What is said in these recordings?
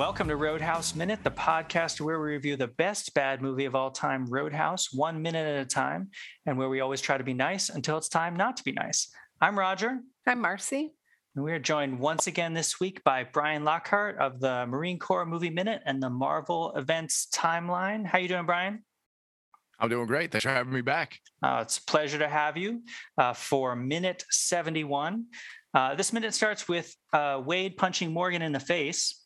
Welcome to Roadhouse Minute, the podcast where we review the best bad movie of all time, Roadhouse, one minute at a time, and where we always try to be nice until it's time not to be nice. I'm Roger. I'm Marcie. And we are joined once again this week by Bryon Lockhart of the Marine Corps Movie Minute and the Marvel Events Timeline. How you doing, Bryon? I'm doing great. Thanks for having me back. Uh, it's a pleasure to have you uh, for minute 71. Uh, this minute starts with uh, Wade punching Morgan in the face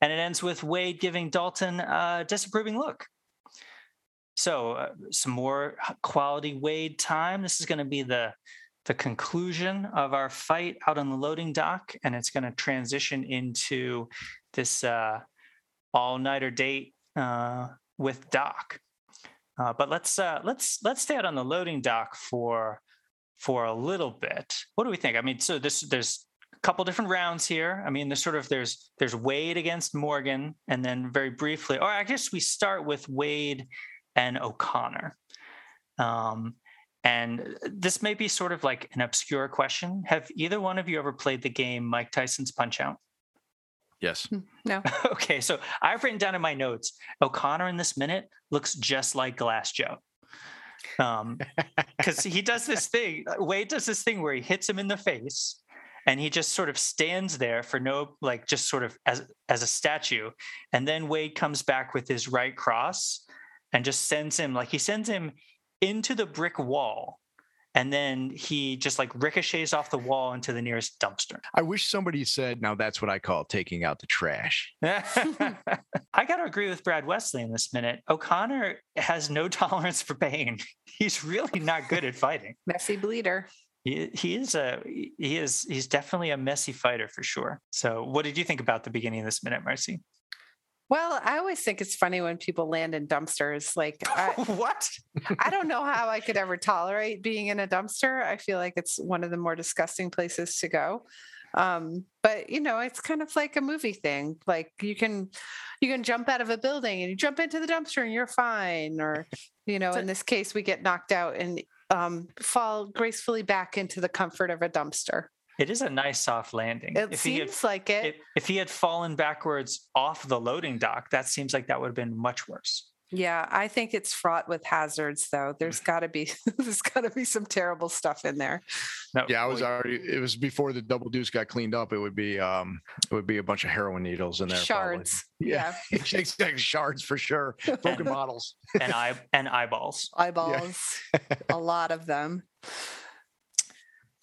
and it ends with Wade giving Dalton a disapproving look. So, uh, some more quality Wade time. This is going to be the the conclusion of our fight out on the loading dock, and it's going to transition into this uh, all-nighter date uh, with Doc. Uh, but let's uh, let's let's stay out on the loading dock for for a little bit. What do we think? I mean, so this there's couple different rounds here. I mean, there's sort of there's there's Wade against Morgan, and then very briefly, or I guess we start with Wade and O'Connor. Um, and this may be sort of like an obscure question. Have either one of you ever played the game Mike Tyson's Punch Out? Yes. Hmm, no. okay, so I've written down in my notes O'Connor in this minute looks just like Glass Joe. Um, because he does this thing. Wade does this thing where he hits him in the face, and he just sort of stands there for no like just sort of as as a statue and then wade comes back with his right cross and just sends him like he sends him into the brick wall and then he just like ricochets off the wall into the nearest dumpster. I wish somebody said, now that's what I call taking out the trash. I got to agree with Brad Wesley in this minute. O'Connor has no tolerance for pain. He's really not good at fighting. Messy bleeder he, he is a he is he's definitely a messy fighter for sure. So, what did you think about the beginning of this minute, Marcie? Well, I always think it's funny when people land in dumpsters. Like, I, what? I don't know how I could ever tolerate being in a dumpster. I feel like it's one of the more disgusting places to go. Um, but you know, it's kind of like a movie thing. Like you can you can jump out of a building and you jump into the dumpster and you're fine. Or you know, in this case, we get knocked out and um, fall gracefully back into the comfort of a dumpster. It is a nice soft landing. It if seems had, like it. If, if he had fallen backwards off the loading dock, that seems like that would have been much worse. Yeah, I think it's fraught with hazards though. There's got to be there's got to be some terrible stuff in there. No, yeah, I was already it was before the double deuce got cleaned up. It would be um it would be a bunch of heroin needles in there. Shards. Probably. Yeah. yeah. shards for sure. Broken bottles. and eye and eyeballs. Eyeballs. Yeah. a lot of them.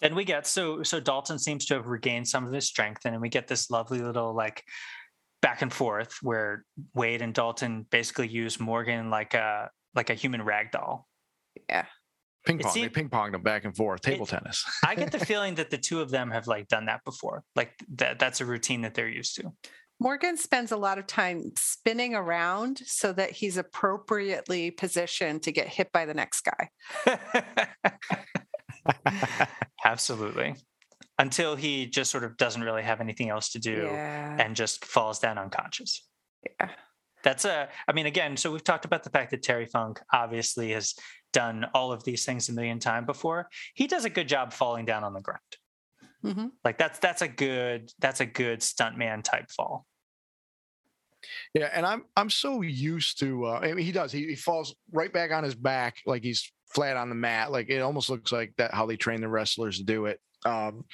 Then we get so so Dalton seems to have regained some of his strength, and we get this lovely little like back and forth where Wade and Dalton basically use Morgan like a like a human rag doll. Yeah. Ping pong. Seemed, they ping ponged them back and forth. Table it, tennis. I get the feeling that the two of them have like done that before. Like that that's a routine that they're used to. Morgan spends a lot of time spinning around so that he's appropriately positioned to get hit by the next guy. Absolutely until he just sort of doesn't really have anything else to do yeah. and just falls down unconscious. Yeah. That's a, I mean, again, so we've talked about the fact that Terry Funk obviously has done all of these things a million times before. He does a good job falling down on the ground. Mm-hmm. Like that's that's a good that's a good stuntman type fall. Yeah, and I'm I'm so used to. Uh, I mean, he does. He, he falls right back on his back, like he's flat on the mat. Like it almost looks like that how they train the wrestlers to do it. Um,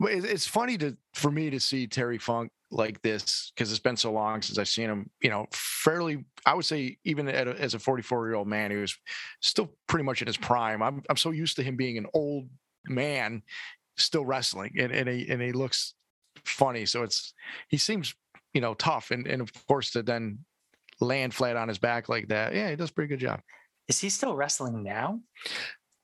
it's funny to for me to see Terry Funk like this because it's been so long since I've seen him. You know, fairly, I would say, even a, as a 44 year old man, he was still pretty much in his prime. I'm I'm so used to him being an old man still wrestling, and and he and he looks funny. So it's he seems you know tough, and and of course to then land flat on his back like that, yeah, he does a pretty good job. Is he still wrestling now?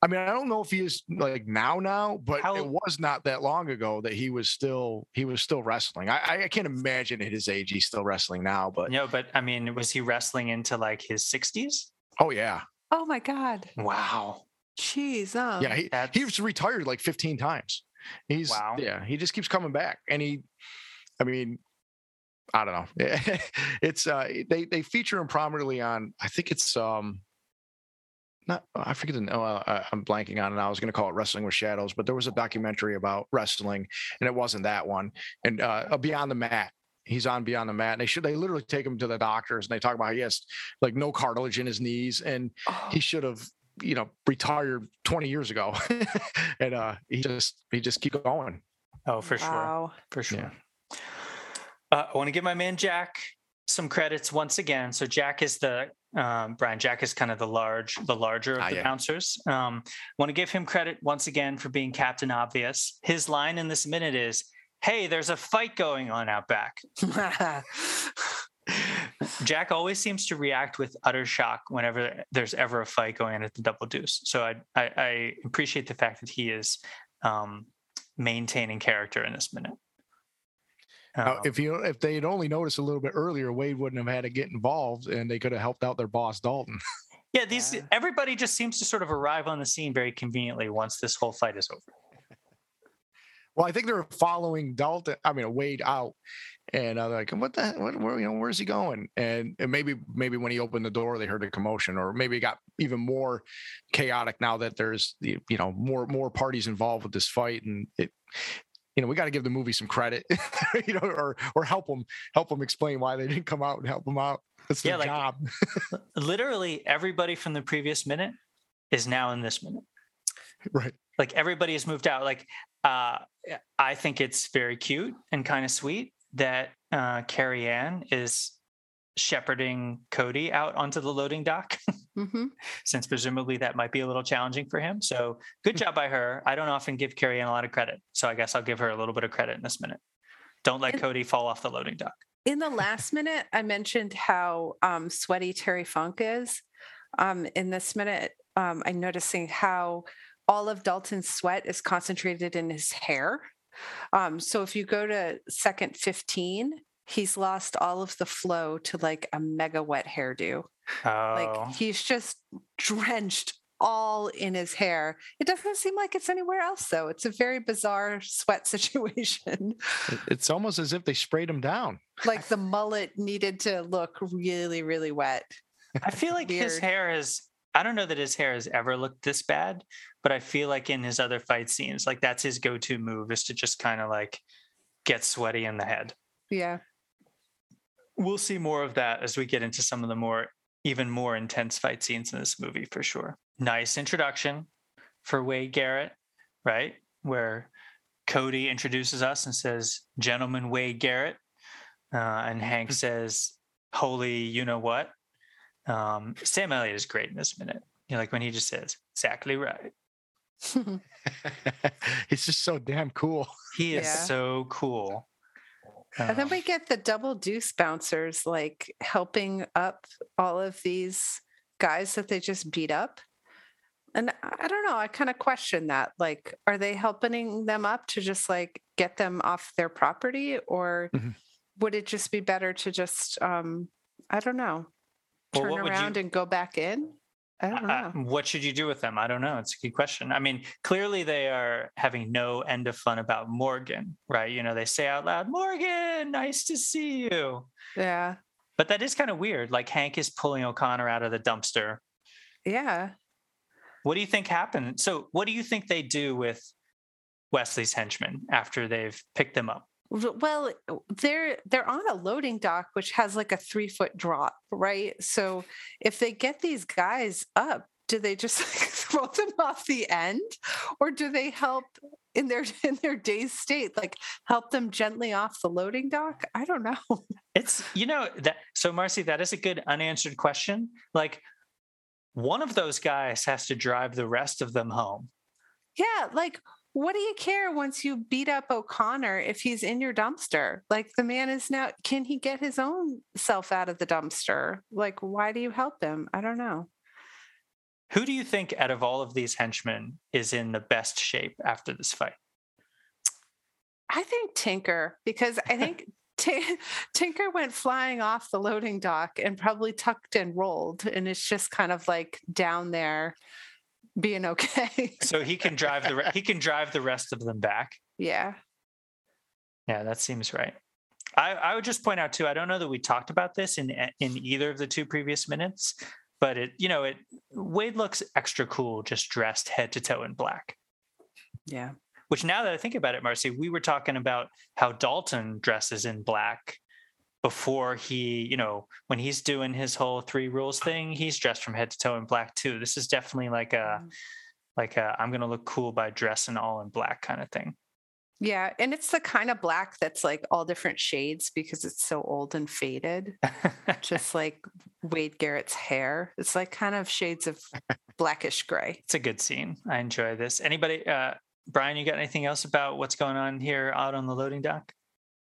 I mean, I don't know if he is like now now, but How, it was not that long ago that he was still he was still wrestling. I, I can't imagine at his age he's still wrestling now. But no, but I mean, was he wrestling into like his sixties? Oh yeah. Oh my god. Wow. Jeez. Um, yeah, he he was retired like fifteen times. He's wow. Yeah, he just keeps coming back, and he, I mean, I don't know. it's uh they they feature him prominently on I think it's um not I forget the oh, uh, I'm blanking on it. I was going to call it Wrestling with Shadows, but there was a documentary about wrestling, and it wasn't that one. And uh, Beyond the Mat, he's on beyond the mat. And they should they literally take him to the doctors and they talk about how he has like no cartilage in his knees and Oh, he should have you know retired 20 years ago and uh he just he just keep going Oh, for sure. wow. For sure. Yeah. Uh, I want to give my man Jack some credits once again. So Jack is the um, Bryon. Jack is kind of the large, the larger of Ah, the yeah. bouncers. Um, want to give him credit once again for being Captain Obvious. His line in this minute is, "Hey, there's a fight going on out back." Jack always seems to react with utter shock whenever there's ever a fight going on at the Double Deuce. So I I, I appreciate the fact that he is um, maintaining character in this minute. Now, Um, if you if they had only noticed a little bit earlier wade wouldn't have had to get involved and they could have helped out their boss dalton Yeah, these Yeah. everybody just seems to sort of arrive on the scene very conveniently once this whole fight is over. well i think they're following dalton i mean wade out and uh, they're like what the what where you know where's he going and, and maybe maybe when he opened the door they heard a commotion or maybe it got even more chaotic now that there's the you know more more parties involved with this fight and it you know we got to give the movie some credit you know or or help them help them explain why they didn't come out and help them out that's their Yeah, like- job Literally everybody from the previous minute is now in this minute. right Like everybody has moved out. Like uh, I think it's very cute and kind of sweet that uh, Carrie Ann is shepherding Cody out onto the loading dock, hmm since presumably that might be a little challenging for him. So good job by her. I don't often give Carrie Ann a lot of credit, so I guess I'll give her a little bit of credit in this minute. Don't let And- Cody fall off the loading dock. In the last minute, I mentioned how um, sweaty Terry Funk is. Um, in this minute, um, I'm noticing how all of Dalton's sweat is concentrated in his hair. Um, so if you go to second 15, he's lost all of the flow to like a mega wet hairdo. Oh, Like he's just drenched all in his hair. It doesn't seem like it's anywhere else though. It's a very bizarre sweat situation. It's almost as if they sprayed him down like the mullet needed to look really, really wet. I feel like his hair is. I don't know that his hair has ever looked this bad, but I feel like in his other fight scenes, like that's his go-to move is to just kind of like get sweaty in the head. Yeah. We'll see more of that as we get into some of the more, even more intense fight scenes in this movie for sure. Nice introduction for Wade Garrett, right? Where Cody introduces us and says, "Gentleman Wade Garrett," uh, and Hank says, "Holy, you know what?" Um, Sam Elliott is great in this minute. You know, like when he just says, "Exactly right." it's just so damn cool He is Yeah. so cool. And then we get the double deuce bouncers like helping up all of these guys that they just beat up. And I don't know, I kind of question that. Like, are they helping them up to just like get them off their property? Or Mm-hmm. Mhm. would it just be better to just, um, I don't know, Well, turn would you- around and go back in? I don't Uh, what should you do with them? I don't know. It's a good question. I mean, clearly they are having no end of fun about Morgan, right? You know, they say out loud, Morgan, nice to see you. yeah. But that is kind of weird. Like Hank is pulling O'Connor out of the dumpster. Yeah. What do you think happened? So, what do you think they do with Wesley's henchmen after they've picked them up? Well, they're they're on a loading dock which has like a three foot drop, right? So if they get these guys up, do they just like, throw them off the end, or do they help in their in their dazed state, like help them gently off the loading dock? I don't know. It's, you know, that so Marcie, that is a good unanswered question. Like, one of those guys has to drive the rest of them home. Yeah, like what do you care once you beat up O'Connor if he's in your dumpster? Like the man is now can he get his own self out of the dumpster? Like why do you help him? I don't know. Who do you think out of all of these henchmen is in the best shape after this fight? I think Tinker because I think Ti- Tinker went flying off the loading dock and probably tucked and rolled, and it's just kind of like down there being okay. So he can drive the re- he can drive the rest of them back. yeah. Yeah, that seems right. I, I would just point out too. I don't know that we talked about this in e- in either of the two previous minutes, but it you know it Wade looks extra cool just dressed head to toe in black. Yeah. Which now that I think about it, Marcie, we were talking about how Dalton dresses in black before he, you know, when he's doing his whole three rules thing, he's dressed from head to toe in black too. This is definitely like a Mm. like a I'm gonna look cool by dressing all in black kind of thing. Yeah, and it's the kind of black that's like all different shades because it's so old and faded, just like Wade Garrett's hair. It's like kind of shades of blackish gray. it's a good scene. I enjoy this. Anybody, uh, Bryon, you got anything else about what's going on here out on the loading dock?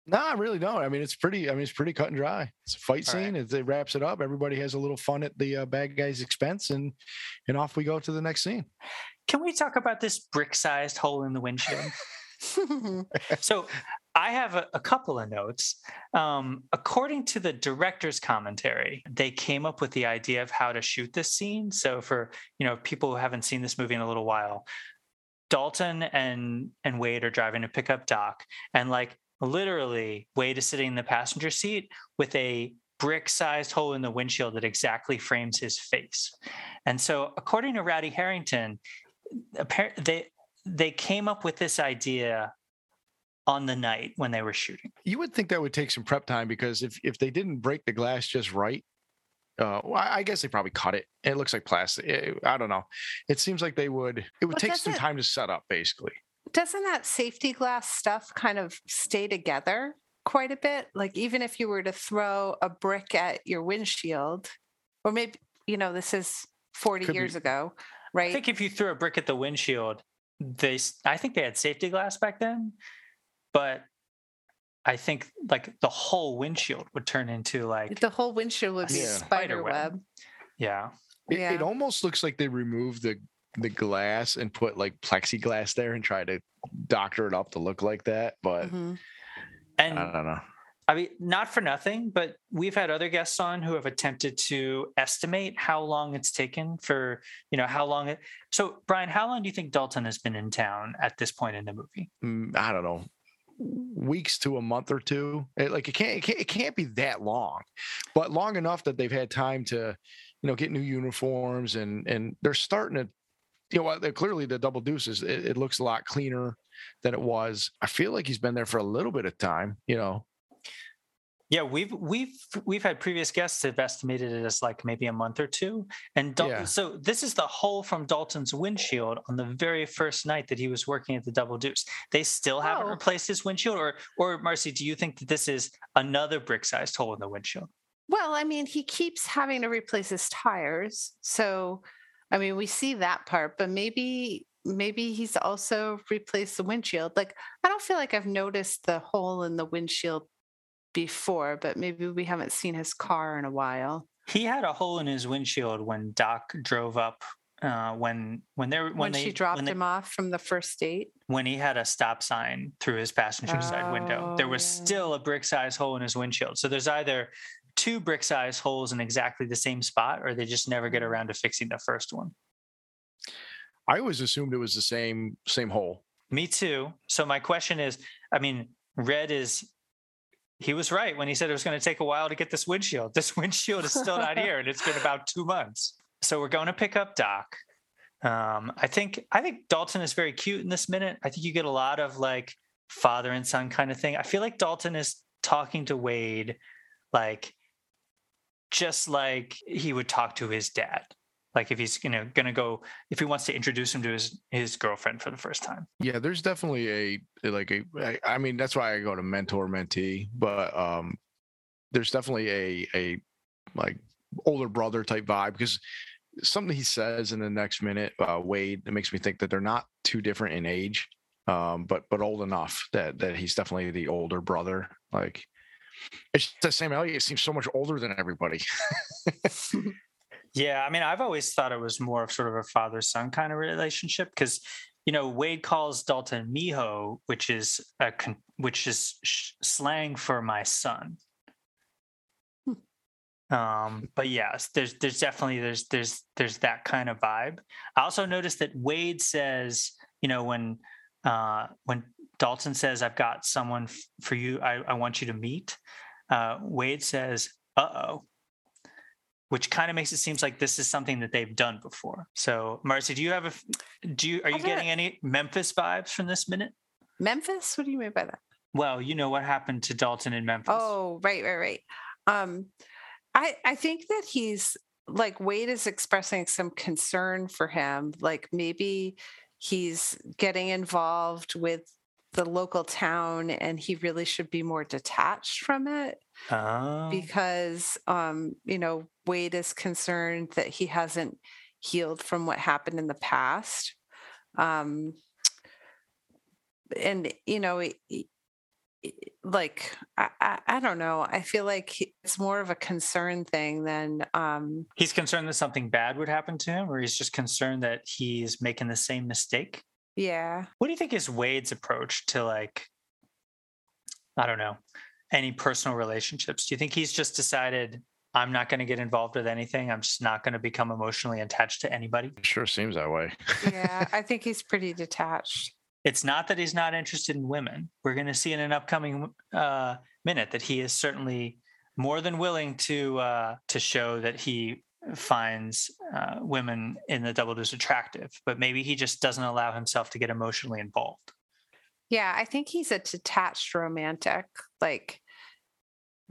No, I really don't. I mean, it's pretty. I mean, it's pretty cut and dry. It's a fight All right. scene. It, it wraps it up. Everybody has a little fun at the uh, bad guy's expense, and and off we go to the next scene. Can we talk about this brick-sized hole in the windshield? so I have a, a couple of notes. Um, according to the director's commentary, they came up with the idea of how to shoot this scene. So for you know people who haven't seen this movie in a little while, Dalton and and Wade are driving to pick up Doc, and like literally Wade is sitting in the passenger seat with a brick-sized hole in the windshield that exactly frames his face. And so, according to Rowdy Herrington, appar- they they came up with this idea on the night when they were shooting. You would think that would take some prep time because if if they didn't break the glass just right, uh, well, I I guess they probably cut it. It looks like plastic. Eh, I don't know. It seems like they would. It would But take some doesn't- time to set up, basically. Doesn't that safety glass stuff kind of stay together quite a bit? Like even if you were to throw a brick at your windshield, or maybe you know this is 40 Could be. years ago, I right? think if you threw a brick at the windshield, they s- I think they had safety glass back then, but I think like the whole windshield would turn into like the whole windshield would be Yeah. a spider spider web. web. yeah. It, Yeah. it almost looks like they removed the the glass and put like plexiglass there and try to doctor it up to look like that. But Mhm. And I don't know. I mean, not for nothing, but we've had other guests on who have attempted to estimate how long it's taken for, you know, how long it. So, Bryon, how long do you think Dalton has been in town at this point in the movie? Mm, I don't know weeks to a month or two It- like it can't, it can't it can't be that long but long enough that they've had time to you know get new uniforms and and they're starting to you know what clearly the double deuces it, it looks a lot cleaner than it was i feel like he's been there for a little bit of time you know Yeah, we've we've we've had previous guests have estimated it as like maybe a month or two, and Dal- Yeah. so this is the hole from Dalton's windshield on the very first night that he was working at the Double Deuce. They still haven't replaced his windshield, or or Marcie, do you think that this is another brick-sized hole in the windshield? Well, I mean, he keeps having to replace his tires. So, I mean, we see that part, but maybe maybe he's also replaced the windshield. Like, I don't feel like I've noticed the hole in the windshield before, but maybe we haven't seen his car in a while. He had a hole in his windshield when Doc drove up. Uh, when when they when, When, they she dropped when, they- him off from the first date. when he had a stop sign through his passenger side window, there Oh, was yeah. still a brick sized hole in his windshield. So there's either two brick sized holes in exactly the same spot, or they just never Mm. get around to fixing the first one. i always assumed it was the same same hole Me too. So my question is, I mean, Red is he was right when he said it was going to take a while to get this windshield. This windshield is still not here, and it's been about two months. So we're going to pick up Doc. Um, I think I think Dalton is very cute in this minute. I think you get a lot of like father and son kind of thing. I feel like Dalton is talking to Wade like just like he would talk to his dad. Like if he's you know gonna go if he wants to introduce him to his his girlfriend for the first time. yeah there's definitely a a- like a i mean that's why i go to mentor mentee but um there's definitely a a like older brother type vibe because something he says in the next minute uh wade it makes me think that they're not too different in age um but but old enough that that he's definitely the older brother like it's just that Sam Elliott seems so much older than everybody. Yeah, I mean, I've always thought it was more of sort of a father son kind of relationship because, you know, Wade calls Dalton Mijo, which is a con- which is sh- slang for my son. Um, but yes, there's there's definitely there's there's there's that kind of vibe. I also noticed that Wade says, you know, when uh, when Dalton says, "I've got someone f- for you, I, I want you to meet," uh, Wade says, "Uh oh." which kind of makes it seems like this is something that they've done before. So, Marcie, do you have a, do you are you getting any Memphis vibes from this minute? Memphis? What do you mean by that? well, you know what happened to Dalton in Memphis. Oh, right, right, right. Um, I I think that he's like Wade is expressing some concern for him. Like maybe he's getting involved with the local town and he really should be more detached from it Oh. because um, you know, Wade is concerned that he hasn't healed from what happened in the past. Um, and you know, it- it- like I, I, I don't know. I feel like he- it's more of a concern thing than um, he's concerned that something bad would happen to him, or he's just concerned that he's making the same mistake. yeah. What do you think is Wade's approach to like, I don't know, any personal relationships? Do you think he's just decided I'm not going to get involved with anything? I'm just not going to become emotionally attached to anybody? Sure seems that way. Yeah, I think he's pretty detached. It's not that he's not interested in women. We're going to see in an upcoming uh, minute that he is certainly more than willing to uh, to show that he finds uh, women in the double deuce attractive, but maybe he just doesn't allow himself to get emotionally involved. Yeah, I think he's a detached romantic. Like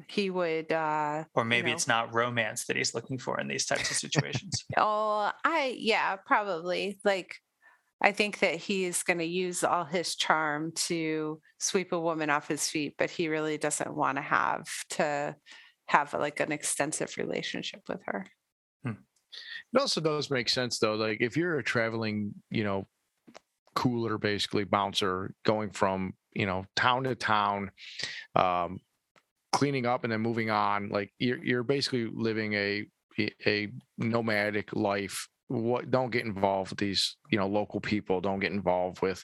he would uh Or maybe know. it's not romance that he's looking for in these types of situations. oh I yeah, probably. Like I think that he's going to use all his charm to sweep a woman off his feet, but he really doesn't want to have to have like an extensive relationship with her. It also does make sense though. Like if you're a traveling, you know, cooler basically bouncer going from, you know, town to town, um, cleaning up and then moving on, like you're you're basically living a a nomadic life. What don't get involved with these, you know, local people, don't get involved with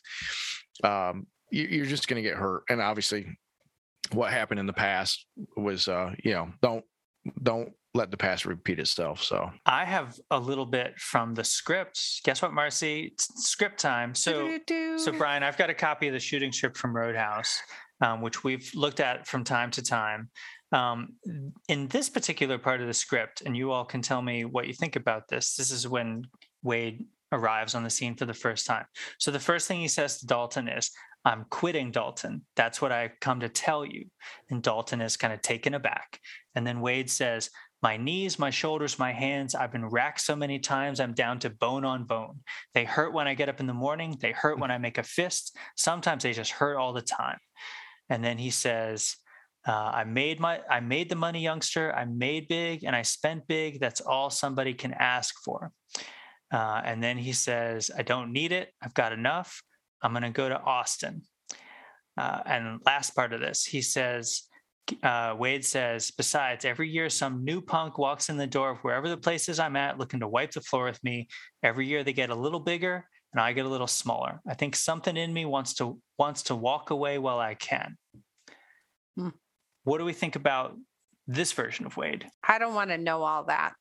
um you- you're just gonna get hurt. And obviously what happened in the past was uh, you know, don't don't let the past repeat itself. So I have a little bit from the script. Guess what, Marcie? It's script time. So, so Bryon, I've got a copy of the shooting script from Roadhouse, um, which we've looked at from time to time. Um, in this particular part of the script, and you all can tell me what you think about this. This is when Wade arrives on the scene for the first time. So the first thing he says to Dalton is, I'm quitting Dalton. That's what I've come to tell you. And Dalton is kind of taken aback. And then Wade says, My knees, my shoulders, my hands, I've been racked so many times, I'm down to bone on bone. They hurt when I get up in the morning. They hurt when I make a fist. Sometimes they just hurt all the time. And then he says, uh, I made my I made the money, youngster. I made big and I spent big. That's all somebody can ask for. Uh, and then he says, I don't need it. I've got enough. I'm going to go to Austin. Uh, and last part of this, he says, uh, Wade says, besides, every year some new punk walks in the door of wherever the place is I'm at looking to wipe the floor with me. Every year they get a little bigger and I get a little smaller. I think something in me wants to wants to walk away while I can. Hmm. What do we think about this version of Wade? I don't want to know all that.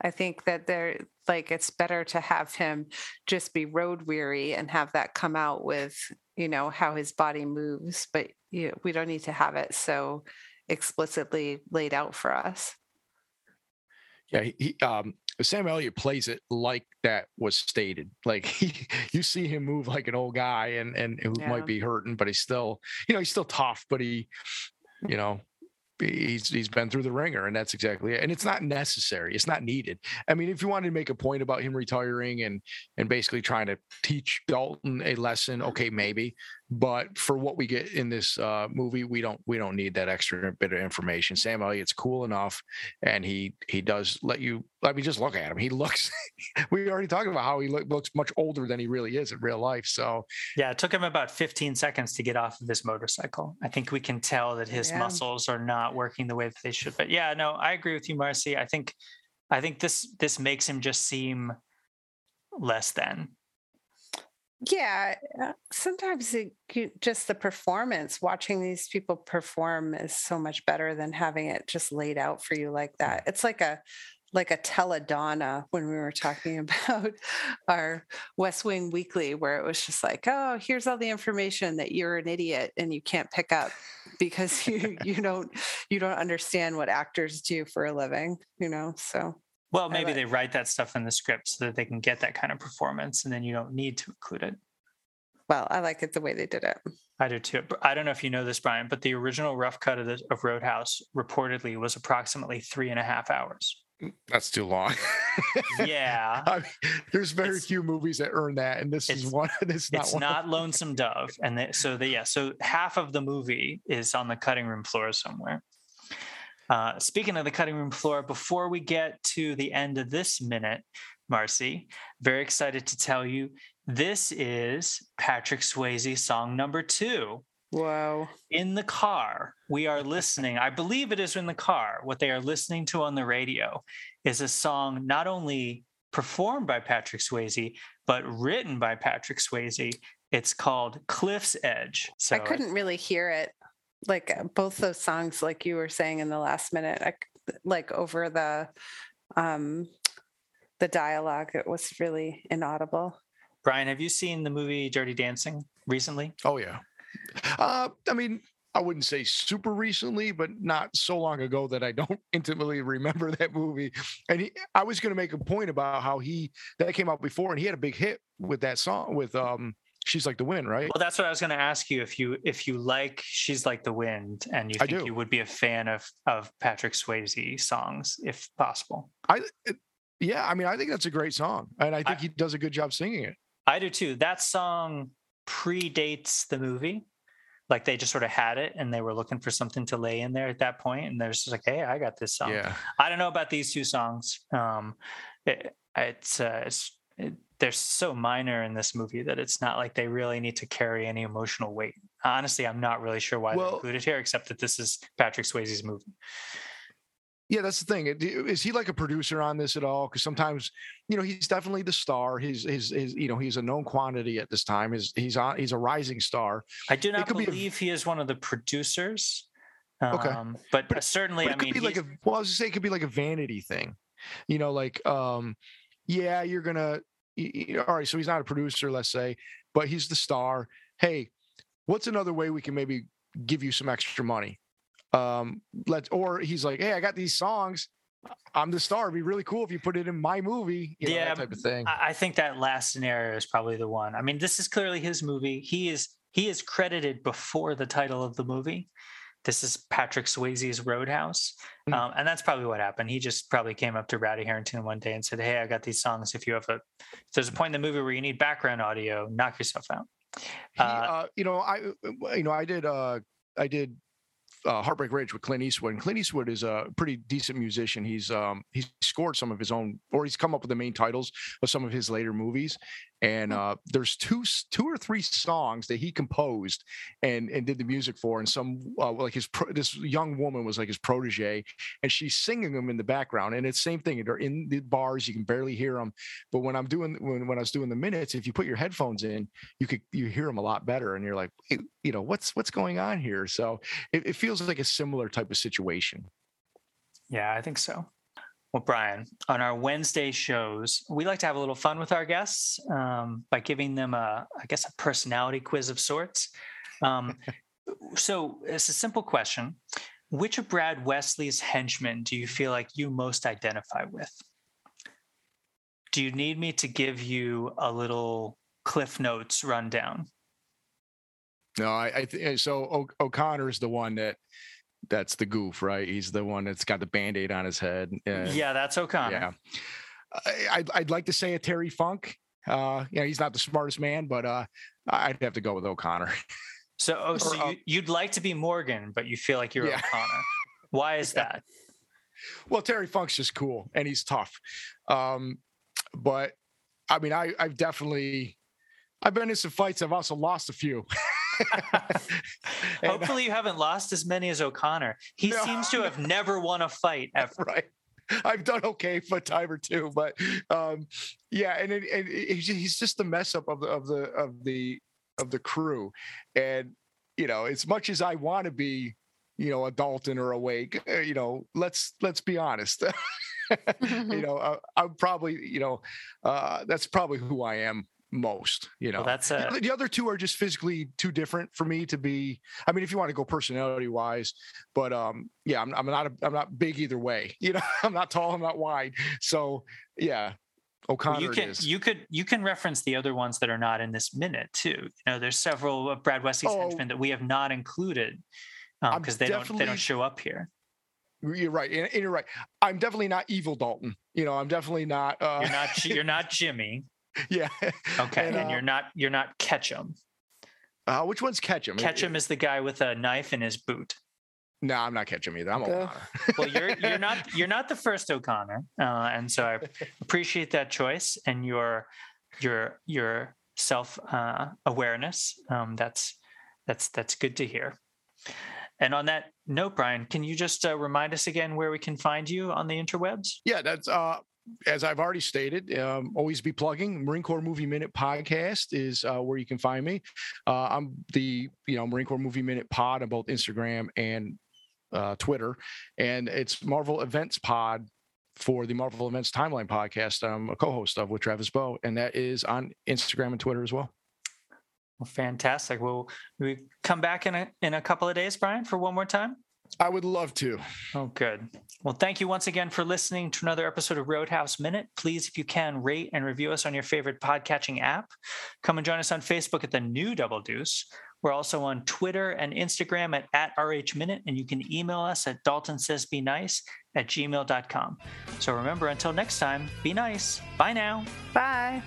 I think that there like it's better to have him just be road weary and have that come out with, you know, how his body moves, but you, we don't need to have it so explicitly laid out for us. Yeah, he, he um Sam Elliott plays it like that was stated. Like he, you see him move like an old guy and and who Yeah. might be hurting, but he's still, you know, he's still tough, but he, you know, he's he's been through the ringer, and that's exactly it. And it's not necessary. It's not needed. I mean, if you wanted to make a point about him retiring and and basically trying to teach Dalton a lesson, okay, maybe. But for what we get in this uh, movie, we don't we don't need that extra bit of information. Sam Elliott's cool enough, and he he does let you. I mean, just look at him. He looks. we already talked about how he look, looks much older than he really is in real life. So Yeah, it took him about 15 seconds to get off of his motorcycle. I think we can tell that his Yeah. muscles are not working the way that they should. But yeah, no, I agree with you, Marcie. I think I think this this makes him just seem less than. Yeah, uh, sometimes it, just the performance, watching these people perform is so much better than having it just laid out for you like that. It's like a like a teledonna when we were talking about our West Wing Weekly, where it was just like, oh, here's all the information that you're an idiot and you can't pick up because you you don't you don't understand what actors do for a living, you know. So Well, maybe like- they write that stuff in the script so that they can get that kind of performance and then you don't need to include it. well, I like it the way they did it. I do too. I don't know if you know this, Bryon, but the original rough cut of, the, of Roadhouse reportedly was approximately three and a half hours. Mm, that's too long. Yeah. I mean, there's very It's- few movies that earn that, and this is one. This is not it's one. of not Lonesome Dove, and they, so they, yeah, so half of the movie is on the cutting room floor somewhere. Uh, speaking of the cutting room floor, before we get to the end of this minute, Marcie, very excited to tell you this is Patrick Swayze song number two. Wow. In the car, we are listening. I believe it is in the car. What they are listening to on the radio is a song not only performed by Patrick Swayze, but written by Patrick Swayze. It's called Cliff's Edge. So I couldn't really hear it. Like uh, both those songs, like you were saying in the last minute, I, c- like over the um the dialogue, it was really inaudible. Bryon, have you seen the movie Dirty Dancing recently? Oh yeah. Uh, I mean, I wouldn't say super recently, but not so long ago that I don't intimately remember that movie. And he, I was going to make a point about how he that came out before, and he had a big hit with that song with um, "She's Like the Wind," right? Well, that's what I was going to ask you. If you if you like "She's Like the Wind" and you think you would be a fan of of Patrick Swayze songs, if possible. I, yeah, I mean, I think that's a great song, and I think I- he does a good job singing it. I do too. That song predates the movie. Like they just sort of had it and they were looking for something to lay in there at that point, And there's just like, hey, I got this song. Yeah, I don't know about these two songs. Um, it, it's, uh, it's it, they're so minor in this movie that it's not like they really need to carry any emotional weight. Honestly, I'm not really sure why they're included here, except that this is Patrick Swayze's movie. yeah, that's the thing. Is he like a producer on this at all? Because sometimes, you know, he's definitely the star. He's, his, his, you know, he's a known quantity at this time. He's, he's on, he's a rising star. I do not could be a- believe he is one of the producers. Okay. Um, but, But- uh, certainly, But I it could mean, be like a well, I was say it could be like a vanity thing, you know, like um, yeah, you're gonna, y- y- all right. So he's not a producer, let's say, but he's the star. Hey, what's another way we can maybe give you some extra money? Um, let's or he's like, hey, I got these songs. I'm the star. It'd be really cool if you put it in my movie, you know, Yeah, that type of thing. I think that last scenario is probably the one. I mean, this is clearly his movie. He is he is credited before the title of the movie. This is Patrick Swayze's Roadhouse, Mm. um, and that's probably what happened. He just probably came up to Rowdy Herrington one day and said, "Hey, I got these songs. If you have a, if there's a point in the movie where you need background audio, knock yourself out." He, Uh, uh, you know, I, you know, I did, uh, I did uh, Heartbreak Ridge with Clint Eastwood. And Clint Eastwood is a pretty decent musician. He's, um, he's scored some of his own, or he's come up with the main titles of some of his later movies. And uh, there's two, two or three songs that he composed and and did the music for. And some, uh, like his, pro- this young woman was like his protege, and she's singing them in the background. And it's same thing. They're in the bars, you can barely hear them. But when I'm doing, when when I was doing the minutes, if you put your headphones in, you could you hear them a lot better and you're like "Hey, you know what's what's going on here so it, it feels like a similar type of situation Yeah, I think so. Well, Bryon, on our Wednesday shows, we like to have a little fun with our guests um, by giving them a, I guess, a personality quiz of sorts. Um, so it's a simple question: Which of Brad Wesley's henchmen do you feel like you most identify with? Do you need me to give you a little Cliff Notes rundown? no i, I th- so o- o'connor is the one that that's the goof right he's the one that's got the band-aid on his head and- yeah, that's O'Connor. yeah I, I'd, I'd like to say a terry funk uh yeah he's not the smartest man but uh i'd have to go with o'connor So, oh, so Or, uh, you, you'd like to be Morgan, but you feel like you're Yeah. O'Connor. Why is that? well terry funk's just cool and he's tough um but i mean i i've definitely i've been in some fights i've also lost a few Hopefully, you haven't lost as many as O'Connor. He No, seems to have never won a fight ever. right. I've done okay for a time or two, but um, yeah, and, it, and it- he's just- he's the mess up of the of the of the of the crew, and you know, as much as I want to be, you know, a Dalton or awake, uh, you know, let's let's be honest. you know, uh, I'm probably, you know, uh, that's probably who I am most. You know, Well, that's the a other- the other two are just physically too different for me to be. I mean, if you want to go personality wise, but um, yeah, I'm, I'm not a, I'm not big either way. You know, I'm not tall, I'm not wide. So yeah, O'Connor you can is. you could you can reference the other ones that are not in this minute too. You know, there's several of Brad Wesley's Oh. henchmen that we have not included because they don't they don't show up here. You're right. And, and you're right. I'm definitely not evil Dalton. You know, I'm definitely not. Uh, You're not you're not Jimmy. yeah. Okay, and, And, uh, you're not you're not Ketchum. Uh, which one's Ketchum? Ketchum is the guy with a knife in his boot. No, I'm not Ketchum either. I'm Okay. O'Connor. Well, you're you're not you're not the first O'Connor, uh, and so I appreciate that choice and your your your self uh, awareness. Um, that's that's that's good to hear. And on that note, Bryon, can you just uh, remind us again where we can find you on the interwebs? Yeah, that's uh as I've already stated, um, always be plugging Marine Corps Movie Minute podcast is uh, where you can find me. Uh, I'm the you know Marine Corps Movie Minute pod on both Instagram and uh, Twitter, and it's Marvel Events Pod for the Marvel Events Timeline podcast. I'm a co-host of with Travis Bow, and that is on Instagram and Twitter as well. Well, fantastic. Well, we come back in a in a couple of days, Bryon, for one more time. I would love to. Oh, good. Well, thank you once again for listening to another episode of Roadhouse Minute. Please, if you can, rate and review us on your favorite podcatching app. Come and join us on Facebook at the new Double Deuce. We're also on Twitter and Instagram at, at RH Minute, and you can email us at Dalton says be nice at gmail.com. So remember, until next time, be nice. Bye now. Bye.